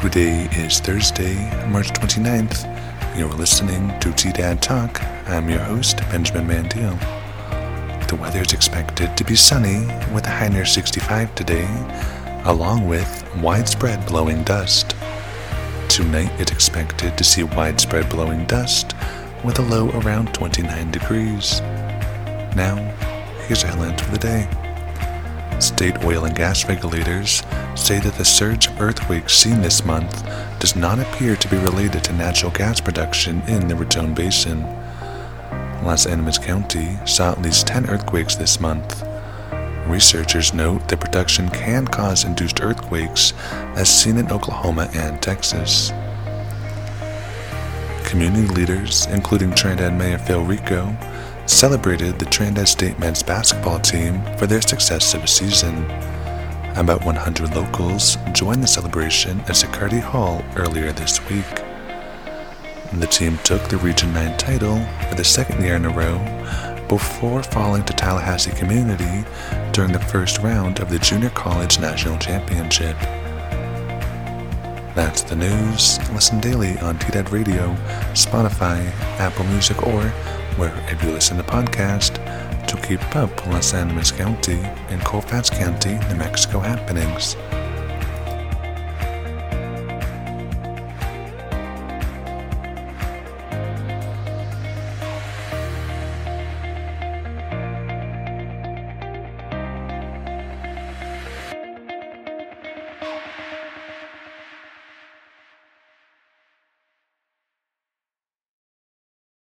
Today is Thursday, March 29th. You're listening to T'dad Talk. I'm your host, Benjamin Mandel. The weather is expected to be sunny with a high near 65 today, along with widespread blowing dust. Tonight it's expected to see widespread blowing dust with a low around 29 degrees. Now, here's a headline for the day. State oil and gas regulators say that the surge of earthquakes seen this month does not appear to be related to natural gas production in the Raton Basin. Las Animas County saw at least 10 earthquakes this month. Researchers note that production can cause induced earthquakes as seen in Oklahoma and Texas. Community leaders, including Trinidad Mayor Phil Rico, celebrated the Trinidad State men's basketball team for their success of the season. About 100 locals joined the celebration at Sicardi Hall earlier this week. The team took the Region 9 title for the second year in a row before falling to Tallahassee Community during the first round of the Junior College National Championship. That's the news. Listen daily on TDAD Radio, Spotify, Apple Music, or wherever you listen to podcasts to keep up with Las Animas County and Colfax County, New Mexico happenings.